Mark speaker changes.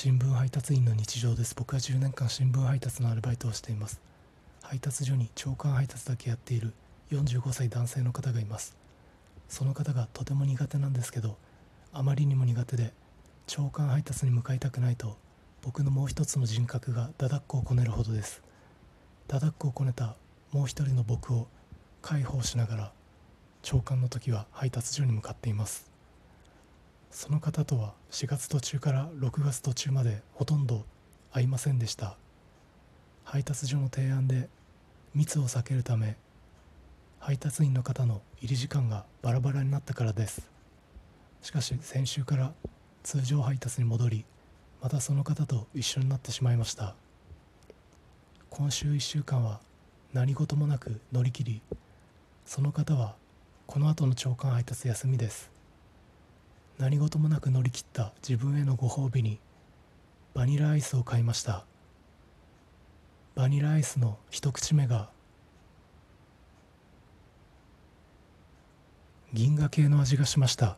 Speaker 1: 新聞配達員の日常です。僕は10年間新聞配達のアルバイトをしています。配達所に朝刊配達だけやっている45歳男性の方がいます。その方がとても苦手なんですけどあまりにも苦手で朝刊配達に向かいたくないと僕のもう一つの人格がだだっこをこねるほどです。だだっこをこねたもう一人の僕を介抱しながら朝刊の時は配達所に向かっています。その方とは4月途中から6月途中までほとんど会いませんでした。配達所の提案で密を避けるため配達員の方の入り時間がバラバラになったからです。しかし先週から通常配達に戻りまたその方と一緒になってしまいました。今週1週間は何事もなく乗り切りその方はこの後の朝刊配達休みです。何事もなく乗り切った自分へのご褒美にバニラアイスを買いましたバニラアイスの一口目が銀河系の味がしました